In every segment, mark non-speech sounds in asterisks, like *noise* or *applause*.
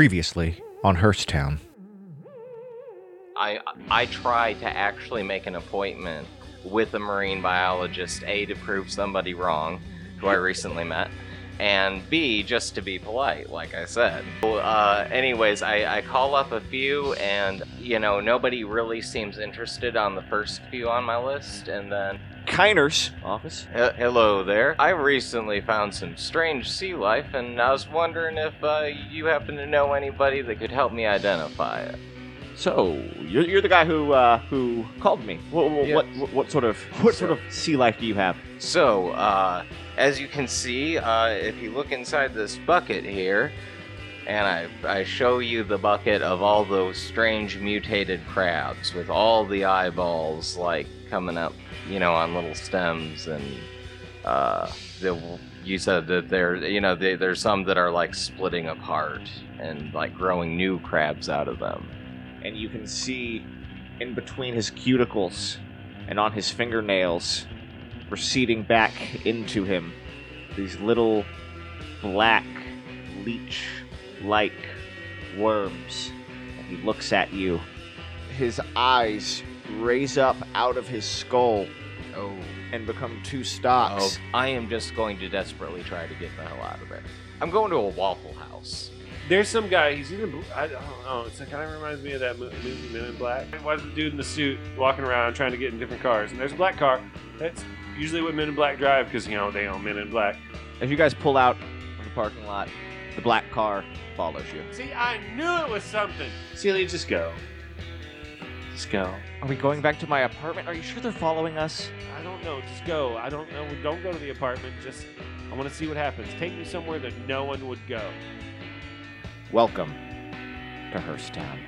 Previously on Hearsttown. I I try to actually make an appointment with a marine biologist, A, to prove somebody wrong, who I recently met, and B, just to be polite, like I said. Uh, anyways, I, I call up a few, and, you know, nobody really seems interested on the first few on my list, and then Kiner's office. He- Hello there. I recently found some strange sea life, and I was wondering if uh, you happen to know anybody that could help me identify it. So you're, you're the guy who uh, who called me. What, what, Yeah. what, what, what sort of *laughs* what sort of sea life do you have? So, uh, as you can see, uh, if you look inside this bucket here, and I, I show you the bucket of all those strange mutated crabs with all the eyeballs like coming up, you know, on little stems, and uh, the, you said that there, you know, they, there's some that are like splitting apart and like growing new crabs out of them. And you can see in between his cuticles and on his fingernails, receding back into him, these little black leech-like worms. And he looks at you. His eyes raise up out of his skull Oh. and become two stalks. Oh, I am just going to desperately try to get the hell out of there. I'm going to a Waffle House. There's some guy. He's either I don't know. It's kind of reminds me of that movie Men in Black. Why is the dude in the suit walking around trying to get in different cars? And there's a black car. That's usually what Men in Black drive because you know they own Men in Black. As you guys pull out of the parking lot, the black car follows you. See, I knew it was something. Celia, just go. Just go. Are we going back to my apartment? Are you sure they're following us? I don't know. Just go. I don't know. Don't go to the apartment. Just I want to see what happens. Take me somewhere that no one would go. Welcome to Hearsttown.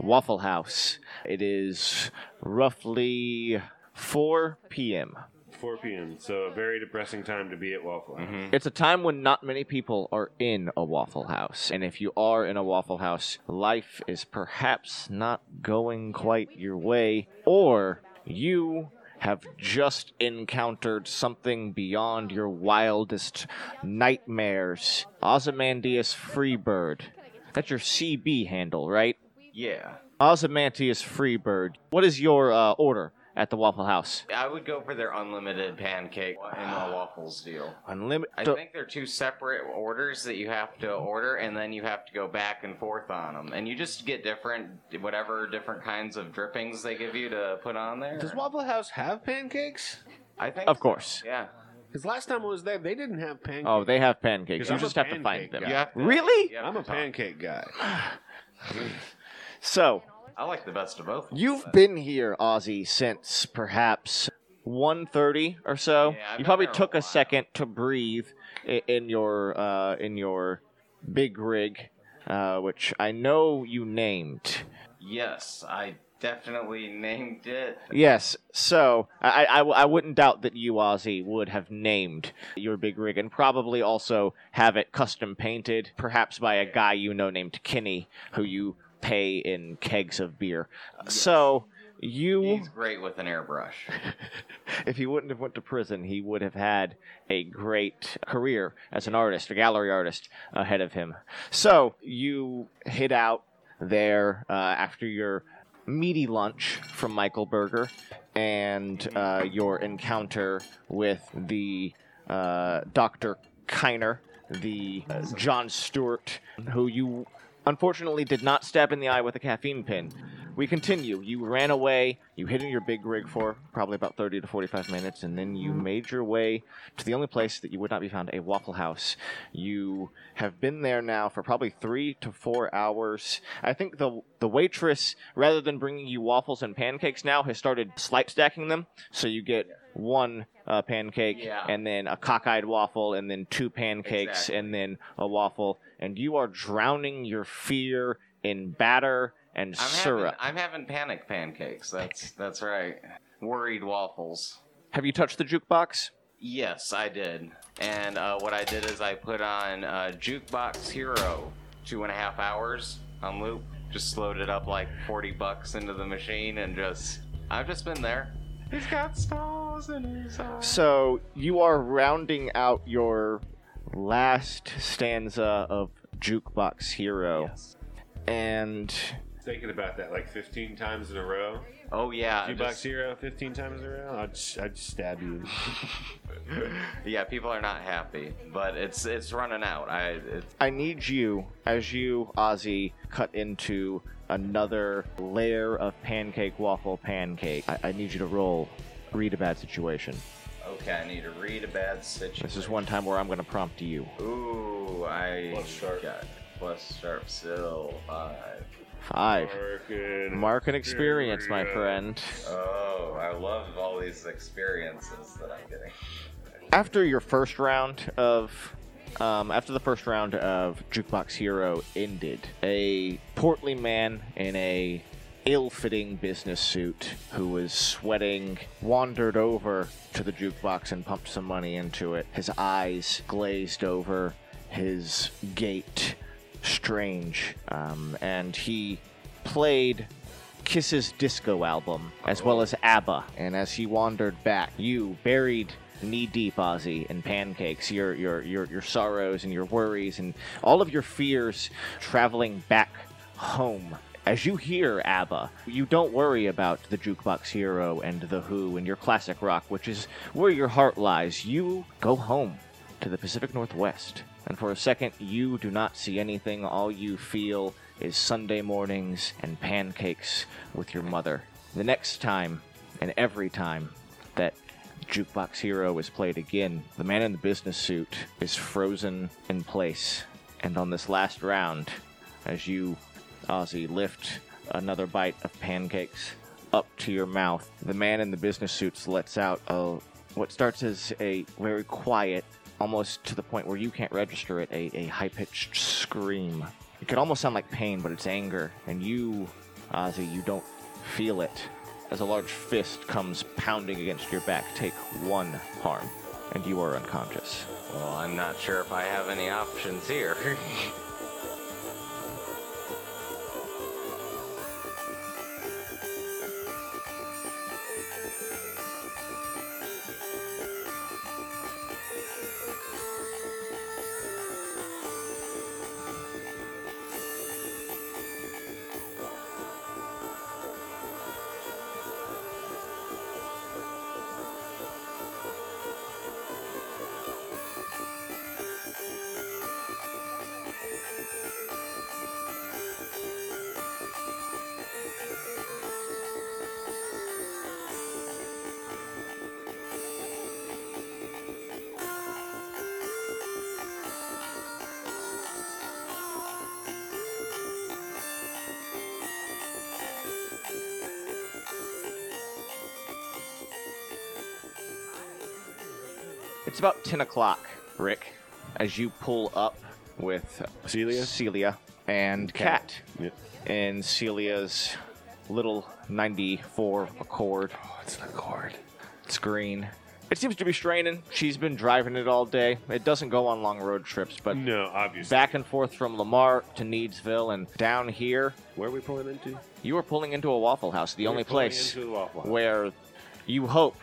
Waffle House. It is roughly 4 p.m. 4 p.m. So a very depressing time to be at Waffle House. Mm-hmm. It's a time when not many people are in a Waffle House. And if you are in a Waffle House, life is perhaps not going quite your way, or you have just encountered something beyond your wildest nightmares. Ozymandias Freebird. That's your CB handle, right? Yeah. Ozymandias Freebird. What is your uh, order at the Waffle House? I would go for their unlimited pancake and the waffles deal. Unlimited. I think they're two separate orders that you have to order, and then you have to go back and forth on them. And you just get different, whatever different kinds of drippings they give you to put on there. Does Waffle House have pancakes? I think. Of so, course. Yeah. Because last time I was there, they didn't have pancakes. Oh, they have pancakes. You I'm just have to find pancake them. guy. You have to- Really? you have I'm a pancake guy. *sighs* So, I like the best of both. you've been here, Ozzy, since perhaps 1.30 or so. Yeah, I've you been probably there a took a while. second to breathe in, in your uh, in your big rig, uh, which I know you named. Yes, I definitely *laughs* named it. Yes, so I, I, I wouldn't doubt that you, Ozzy, would have named your big rig and probably also have it custom painted, perhaps by a guy you know named Kinney, who you pay in kegs of beer. So you, He's great with an airbrush. *laughs* if he wouldn't have went to prison, he would have had a great career as an artist, a gallery artist, ahead of him. So you hit out there uh, after your meaty lunch from Michael Berger and uh, your encounter with the uh, Dr. Kiner, the uh, John Stewart, who you unfortunately did not stab in the eye with a caffeine pin. We continue. You ran away. You hid in your big rig for probably about 30 to 45 minutes, and then you made your way to the only place that you would not be found a Waffle House. You have been there now for probably three to four hours. I think the the waitress, rather than bringing you waffles and pancakes now, has started slight stacking them. So you get one uh, pancake, Yeah. and then a cockeyed waffle, and then two pancakes, Exactly. and then a waffle. And you are drowning your fear in batter and I'm syrup. having, I'm having panic pancakes. That's that's right. Worried waffles. Have you touched the jukebox? Yes, I did. And uh, what I did is I put on uh, Jukebox Hero two and a half hours on loop. Just slowed it up like 40 bucks into the machine and just. I've just been there. He's got stars in his eyes. So you are rounding out your last stanza of Jukebox Hero. Yes. And Thinking about that like 15 times in a row. Oh yeah. Jukebox just- Hero 15 times in a row. I'd, just- I'd just stab you. *laughs* yeah, people are not happy, but it's it's running out. I it, I need you, as you, Ozzy, cut into another layer of pancake waffle pancake. I, I need you to roll read a bad situation. Okay. I need to read a bad situation. This is one time where I'm going to prompt you. Ooh, I Plus sharp. got plus sharp still five. Five. Market. Mark and experience, my friend. Oh, I love all these experiences that I'm getting. After your first round of. Um, after the first round of Jukebox Hero ended, a portly man in a ill-fitting business suit who was sweating wandered over to the jukebox and pumped some money into it. His eyes glazed over, his gait strange, um, and he played Kiss's disco album, as well as ABBA. And as he wandered back, you buried knee deep, Ozzy, in pancakes, your your your your sorrows and your worries and all of your fears traveling back home. As you hear ABBA, you don't worry about the Jukebox Hero and The Who and your classic rock, which is where your heart lies. You go home to the Pacific Northwest. And for a second, you do not see anything. All you feel is Sunday mornings and pancakes with your mother. The next time, and every time, that Jukebox Hero is played again, the man in the business suit is frozen in place. And on this last round, as you, Ozzy, lift another bite of pancakes up to your mouth, the man in the business suits lets out a what starts as a very quiet, almost to the point where you can't register it, a, a high pitched scream. It could almost sound like pain, but it's anger, and you, Ozzy, you don't feel it. As a large fist comes pounding against your back, take one harm, and you are unconscious. Well, I'm not sure if I have any options here. *laughs* It's about 10 o'clock, Rick, as you pull up with Celia? Celia and Kat Yep. in Celia's little 94 Accord. Oh, it's an Accord. It's green. It seems to be straining. She's been driving it all day. It doesn't go on long road trips, but No, obviously. back and forth from Lamar to Needsville and down here, Where are we pulling into? you are pulling into a Waffle House, the We're only pulling place into the Waffle House. where you hope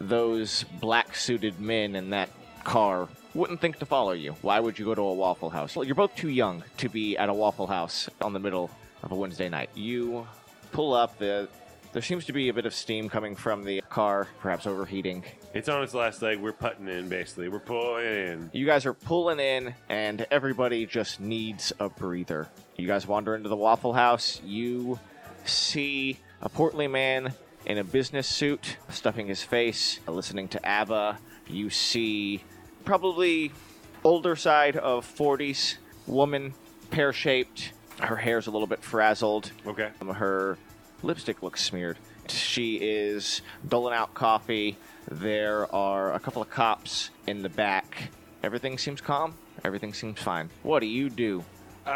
those black suited men in that car wouldn't think to follow you. Why would you go to a Waffle House? Well, you're both too young to be at a Waffle House on the middle of a Wednesday night. You pull up, the, there seems to be a bit of steam coming from the car, perhaps overheating. It's on its last leg. We're putting in, basically. We're pulling in. You guys are pulling in, and everybody just needs a breather. You guys wander into the Waffle House. You see a portly man in a business suit, stuffing his face, listening to ABBA. You see probably older side of 40s woman, pear shaped. Her hair's a little bit frazzled. Okay. Um, Her lipstick looks smeared. She is doling out coffee. There are a couple of cops in the back. Everything seems calm. Everything seems fine. What do you do? Uh,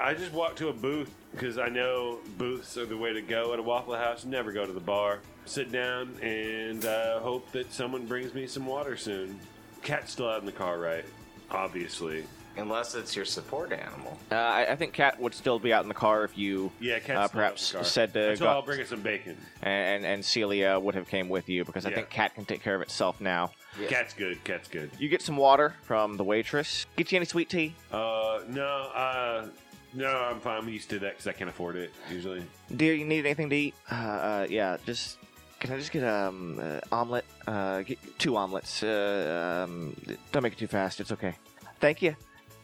I just walk to a booth because I know booths are the way to go at a Waffle House. Never go to the bar. Sit down and uh, hope that someone brings me some water soon. Cat's still out in the car, right? Obviously. Unless it's your support animal. Uh, I, I think Cat would still be out in the car if you Yeah, cat's uh, still out perhaps in the car. said to Until go, I'll bring it some bacon. and and Celia would have came with you because I Yeah. think Cat can take care of itself now. Yeah. Cat's good. Cat's good. You get some water from the waitress. Get you any sweet tea? Uh, no, uh, no, I'm fine. I'm used to that because I can't afford it usually. Dear, you need anything to eat? Uh, uh yeah, just can I just get um uh, omelet? Uh, get two omelets. Uh, um, don't make it too fast. It's okay. Thank you.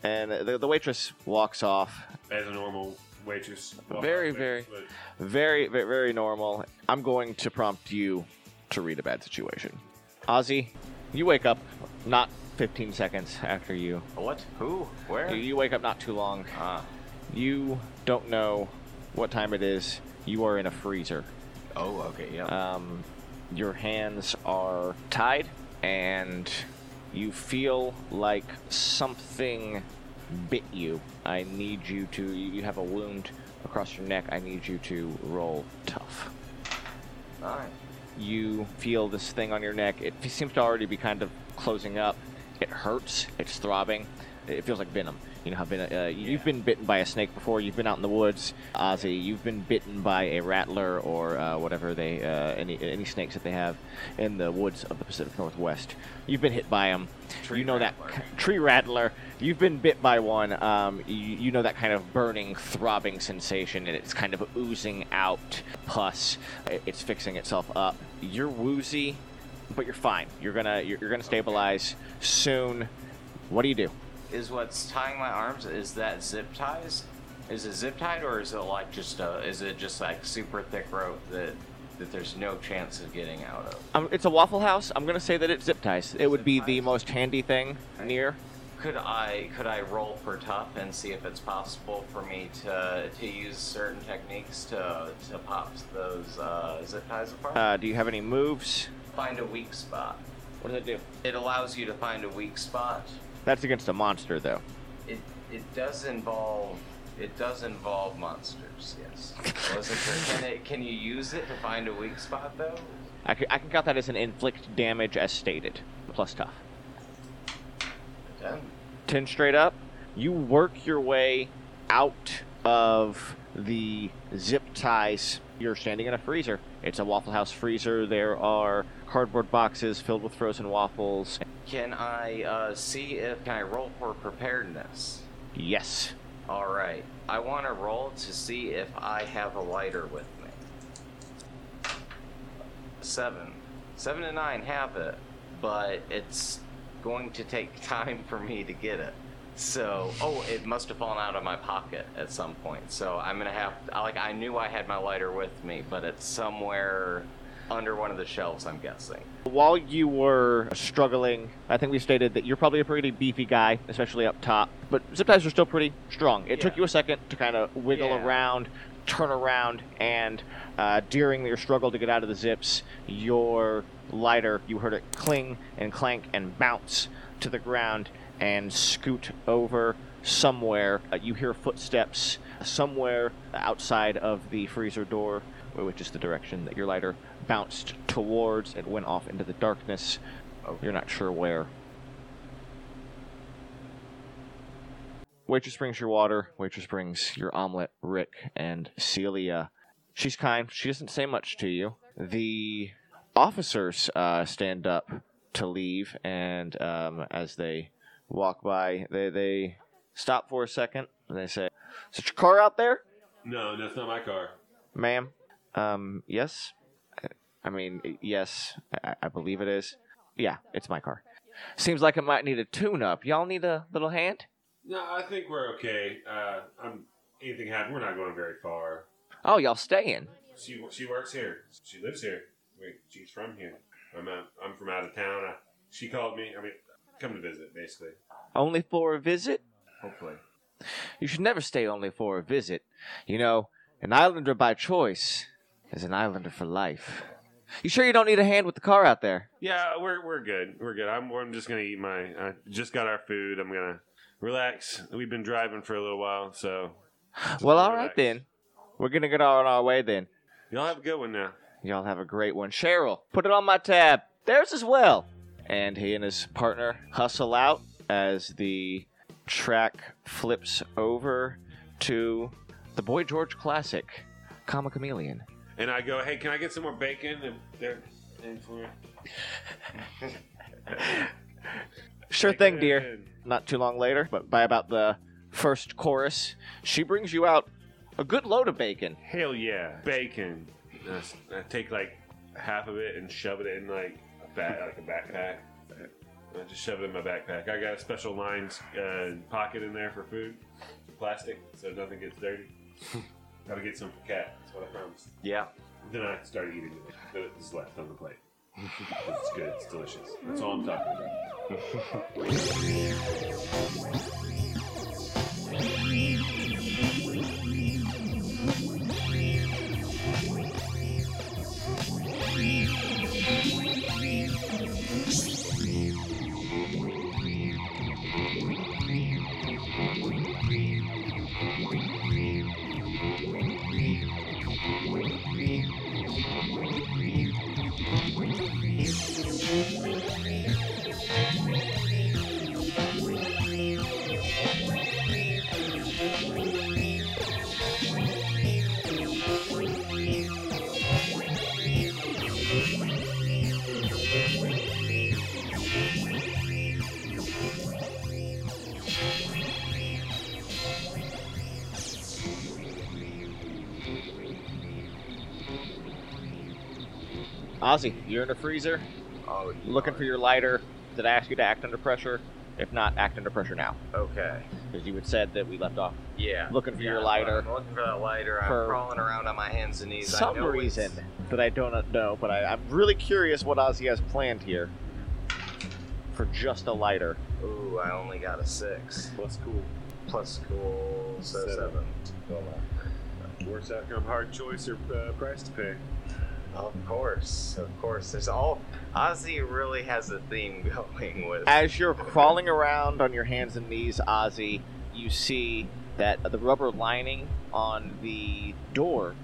And the, the waitress walks off. As a normal waitress. Very, Well, very- but- Very, very, very normal. I'm going to prompt you to read a bad situation. Ozzy, you wake up not 15 seconds after you. What? Who? Where? You, you wake up not too long. Ah. You don't know what time it is. You are in a freezer. Oh, okay, yeah. Um, your hands are tied, and you feel like something bit you. I need you to. You have a wound across your neck. I need you to roll tough. Alright. You feel this thing on your neck. It seems to already be kind of closing up. It hurts. It's throbbing. It feels like venom. You know how venom, uh, you've been bitten by a snake before. You've been out in the woods, Ozzy. You've been bitten by a rattler or uh, whatever they uh, any any snakes that they have in the woods of the Pacific Northwest. You've been hit by them. Tree you know rattler. that tree rattler. You've been bit by one. Um, you, you know that kind of burning, throbbing sensation, and it's kind of oozing out pus. It's fixing itself up. You're woozy, but you're fine. You're gonna you're, you're gonna stabilize soon. What do you do? Is what's tying my arms, is that zip ties? Is it zip tied or is it like just a, is it just like super thick rope that that there's no chance of getting out of? Um, it's a Waffle House. I'm gonna say that it's zip ties. It would be the most handy thing near. Could I could I roll for tough and see if it's possible for me to to use certain techniques to to pop those uh, zip ties apart? Uh, do you have any moves? find a weak spot. What does it do? It allows you to find a weak spot. That's against a monster, though. It it does involve it does involve monsters. Yes. Can it can you use it to find a weak spot though? I can, I can count that as an inflict damage as stated, plus tough. Ten. 10 straight up. You work your way out of the zip ties. You're standing in a freezer. It's a Waffle House freezer. There are cardboard boxes filled with frozen waffles. Can I uh, see if can I roll for preparedness? Yes. All right. I want to roll to see if I have a lighter with me. Seven. Seven and nine have it, but it's going to take *laughs* time for me to get it. So, oh, it must have fallen out of my pocket at some point. So I'm gonna have, like, I knew I had my lighter with me, but it's somewhere under one of the shelves. I'm guessing. While you were struggling, I think we stated that you're probably a pretty beefy guy, especially up top. But zip ties are still pretty strong. It took you a second to kind of wiggle Yeah. around, turn around, and uh, during your struggle to get out of the zips, your lighter, you heard it cling and clank and bounce to the ground and scoot over somewhere. Uh, you hear footsteps somewhere outside of the freezer door, which is the direction that your lighter bounced towards. It went off into the darkness. You're not sure where. Waitress brings your water. Waitress brings your omelet. Rick and Celia. She's kind. She doesn't say much to you. The officers uh, stand up to leave, and um, as they walk by, they they stop for a second, and they say, "Is it your car out there, No, that's not my car. ma'am?" Um, yes. I mean, yes, I, I believe it is. Yeah, it's my car. Seems like it might need a tune-up. Y'all need a little hand? No, I think we're okay. Uh, I'm. Anything happen? We're not going very far. Oh, y'all staying? She she works here. She lives here. Wait, she's from here. I'm out, I'm from out of town. I, she called me. I mean, come to visit, basically. Only for a visit? Hopefully. You should never stay only for a visit. You know, an islander by choice is an islander for life. You sure you don't need a hand with the car out there? Yeah, we're we're good. We're good. I'm I'm just gonna eat my. I just got our food. I'm gonna relax. We've been driving for a little while, so. Well, all right then. We're gonna get on our way then. Y'all have a good one now. Y'all have a great one. Cheryl, put it on my tab. There's as well. And he and his partner hustle out as the track flips over to the Boy George classic, Karma Chameleon. And I go, hey, can I get some more bacon? And they're in for *laughs* Sure thing, dear. Not too long later, but by about the first chorus, she brings you out a good load of bacon. Hell yeah, bacon. I s- I take like half of it and shove it in like a back, like a backpack. I just shove it in my backpack. I got a special lined uh, pocket in there for food, plastic, so nothing gets dirty. *laughs* Gotta get some for cat. That's what I promised. Yeah. Then I started eating it. Then it's left on the plate. it's good. It's delicious. That's all I'm talking about. *laughs* Ozzy, you're in a freezer, Oh, looking for your lighter. Did I ask you to act under pressure? If not, act under pressure now. Okay. Because you had said that we left off. Yeah. Looking for Yeah, your lighter. I'm looking for that lighter. I'm For crawling around on my hands and knees. I some know it's- reason that I don't know, but I, I'm really curious what Ozzy has planned here for just a lighter. Ooh, I only got a six. Plus cool. Plus cool, so Seven. seven. Worst outcome, hard choice, or uh, price to pay. Of course, of course. There's all. Ozzy really has a theme *laughs* going with. As you're crawling around on your hands and knees, Ozzy, you see that the rubber lining on the door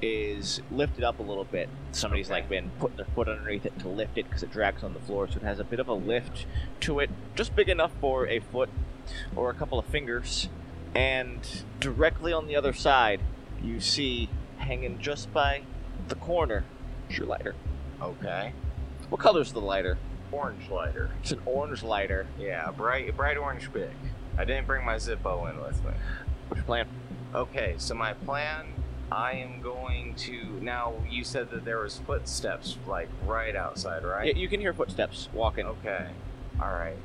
is lifted up a little bit. Somebody's Okay. like been putting their foot underneath it to lift it because it drags on the floor, so it has a bit of a lift to it, just big enough for a foot or a couple of fingers. And directly on the other side, you see hanging just by the corner your lighter. Okay. What color's the lighter? Orange lighter. It's an orange lighter. Yeah, bright, bright orange big. I didn't bring my Zippo in with me. What's your plan? Okay, so my plan, I am going to. Now you said that there was footsteps like right outside, right? Yeah, you can hear footsteps walking. Okay. All right.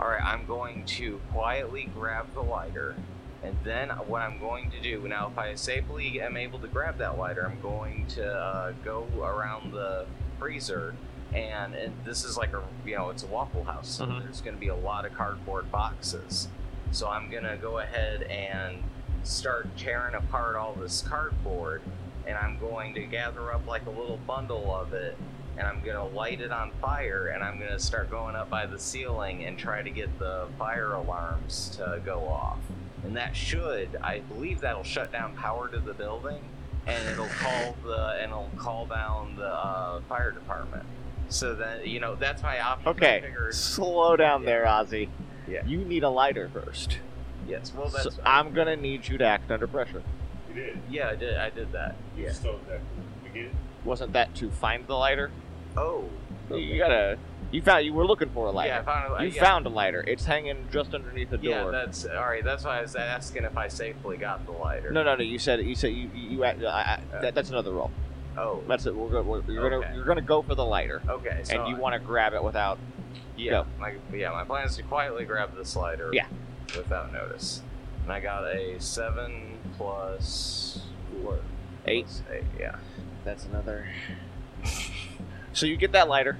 All right. I'm going to quietly grab the lighter, and then what I'm going to do now, if I safely am able to grab that lighter, I'm going to uh, go around the freezer, and, and this is like a you know it's a Waffle House, so Mhm. there's going to be a lot of cardboard boxes. So I'm gonna go ahead and start tearing apart all this cardboard, and I'm going to gather up like a little bundle of it and I'm gonna light it on fire, and I'm gonna start going up by the ceiling and try to get the fire alarms to go off. And that should, I believe, that'll shut down power to the building, and it'll call the and it'll call down the uh, fire department. So then, you know, that's my option. Okay, slow down there, Ozzy. Yeah. You need a lighter first. yes. Well, So that's. I'm gonna need you to act under pressure. You did. yeah, I did. I did that. You Yeah. stole that. Again? Wasn't that to find the lighter? Oh. You gotta. You found. You were looking for a lighter. Yeah, I found. it. you yeah. found a lighter. It's hanging just underneath the Yeah, door. Yeah, that's all right. That's why I was asking if I safely got the lighter. no, no, no. You said. You said. You. You. I, I, uh, that, that's another roll. Oh. That's it. We're gonna. We're, you're gonna. You're gonna go for the lighter, Okay. So and you want to grab it without. Yeah, my yeah, my plan is to quietly grab the slider. Yeah. Without notice, and I got a seven plus four. Eight. plus eight. Yeah. That's another. *laughs* So you get that lighter,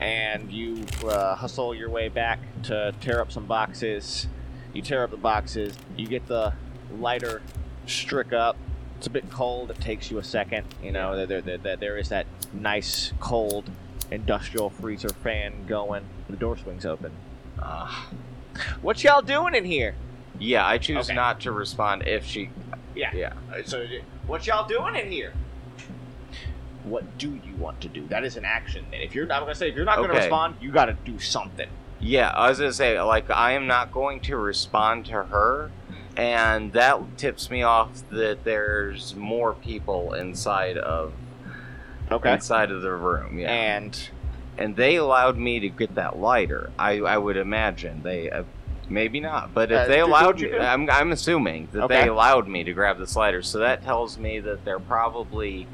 and you uh, hustle your way back to tear up some boxes. You tear up the boxes. You get the lighter strick up. It's a bit cold. It takes you a second. You know, there, there, there, there is that nice cold industrial freezer fan going. The door swings open. Uh, What y'all doing in here? yeah, I choose Okay. not to respond if she. Yeah. Yeah. So, what y'all doing in here? What do you want to do? That is an action. And if you're, I'm gonna say, if you're not gonna Okay. respond, you got to do something. Yeah, I was gonna say, like, I am not going to respond to her, and that tips me off that there's more people inside of Okay. inside of the room. Yeah, And and they allowed me to get that lighter. I I would imagine they. Uh, Maybe not, but if Uh, they do- allowed you me, do. I'm, I'm assuming that Okay. they allowed me to grab the slider. So that tells me that they're probably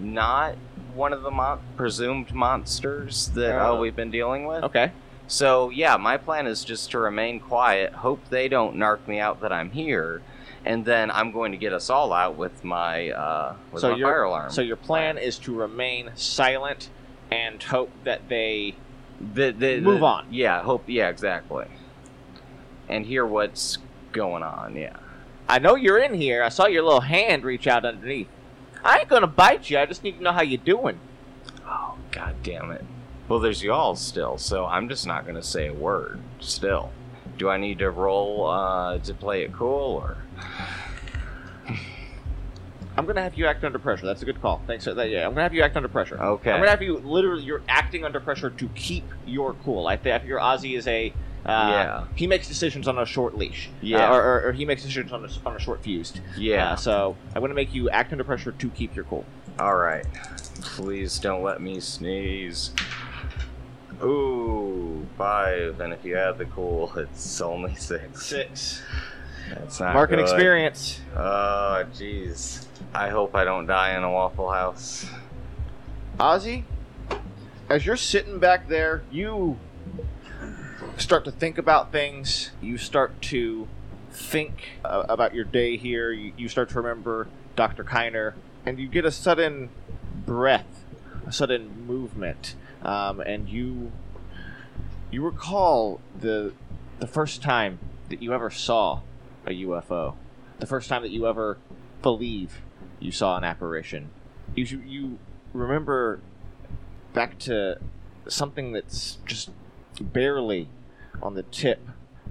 not one of the mon- presumed monsters that uh, Oh. we've been dealing with. okay. So yeah, my plan is just to remain quiet, hope they don't narc me out that I'm here, and then I'm going to get us all out with my uh, with So my your- fire alarm. So your plan is to remain silent and hope that they the, the, Move the- on. Yeah, hope. Yeah, exactly. And hear what's going on. Yeah. I know you're in here. I saw your little hand reach out underneath. I ain't gonna bite you. I just need to know how you're doing. Oh god damn it. Well, there's y'all still, so I'm just not gonna say a word. Still. Do I need to roll uh, to play it cool or? I'm gonna have you act under pressure. That's a good call. Thanks. For that. Yeah, I'm gonna have you act under pressure. Okay. I'm gonna have you literally. You're acting under pressure to keep your cool. I think your Ozzy is a. Uh, Yeah. He makes decisions on a short leash. Yeah. Uh, or, or, or he makes decisions on a, on a short fused. Yeah. Uh, so I'm gonna make you act under pressure to keep your cool. All right. Please don't let me sneeze. Ooh, five, and if you add the cool, *laughs* it's only six. Six. That's not Market good. experience. Oh, jeez. I hope I don't die in a Waffle House. Ozzy, as you're sitting back there, you start to think about things. You start to think uh, about your day here. You, you start to remember Dr. Kiner, and you get a sudden breath, a sudden movement, um, and you you recall the the first time that you ever saw a UFO, the first time that you ever believe you saw an apparition. You you remember back to something that's just barely on the tip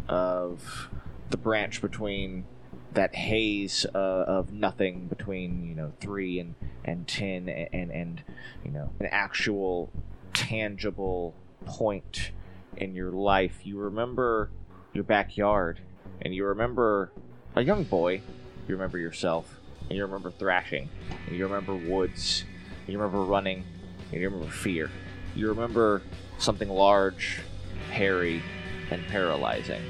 of the branch between that haze uh, of nothing between you know three and and ten and, and and you know an actual tangible point in your life. You remember your backyard and you remember a young boy you remember yourself and you remember thrashing and you remember woods and you remember running and you remember fear. You remember something large hairy and paralyzing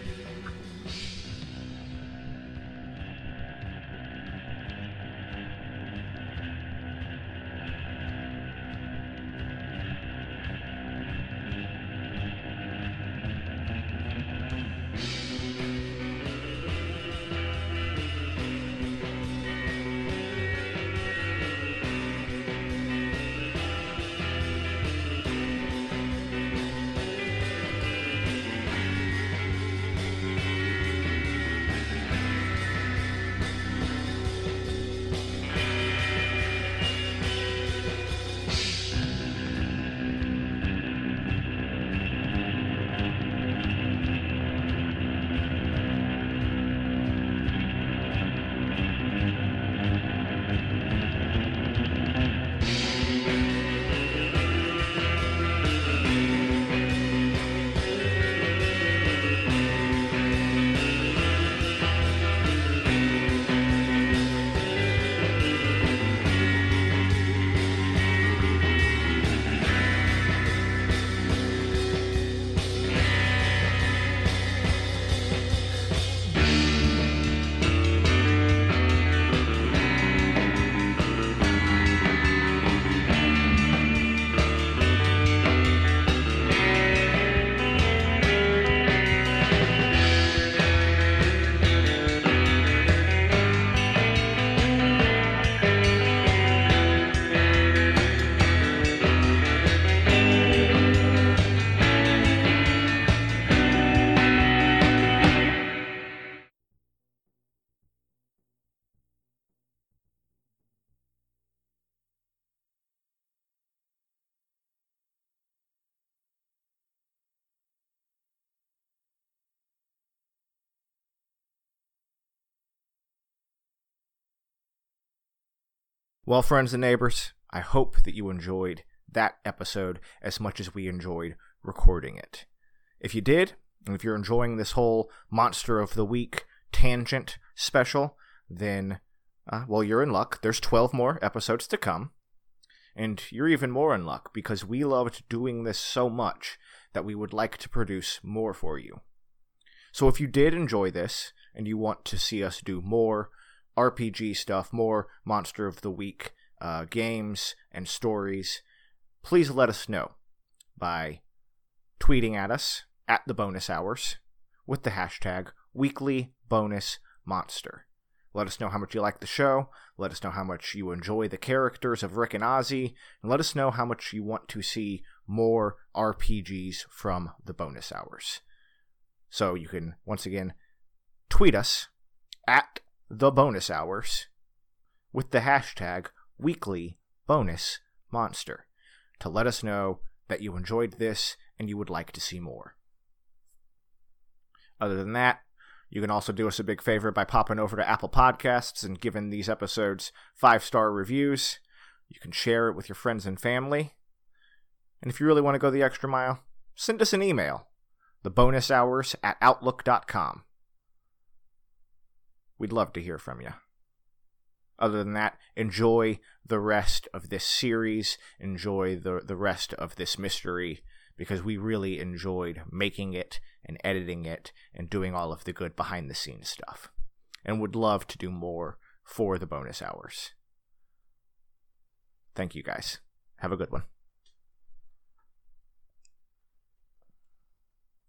Well, friends and neighbors, I hope that you enjoyed that episode as much as we enjoyed recording it. if you did, and if you're enjoying this whole Monster of the Week tangent special, then, uh, well, you're in luck. There's 12 more episodes to come. And you're even more in luck because we loved doing this so much that we would like to produce more for you. So if you did enjoy this and you want to see us do more RPG stuff, more Monster of the Week uh, games and stories, please let us know by tweeting at us at the bonus hours with the hashtag weekly bonus monster. Let us know how much you like the show. Let us know how much you enjoy the characters of Rick and Ozzy. And let us know how much you want to see more RPGs from the bonus hours. So you can, once again, tweet us at the bonus hours with the hashtag weekly bonus monster to let us know that you enjoyed this and you would like to see more. Other than that, you can also do us a big favor by popping over to Apple Podcasts and giving these episodes five star reviews. You can share it with your friends and family. And if you really want to go the extra mile, send us an email the bonus hours at outlook.com. We'd love to hear from you. Other than that, enjoy the rest of this series, enjoy the, the rest of this mystery, because we really enjoyed making it and editing it and doing all of the good behind the scenes stuff. And would love to do more for the bonus hours. Thank you guys. Have a good one.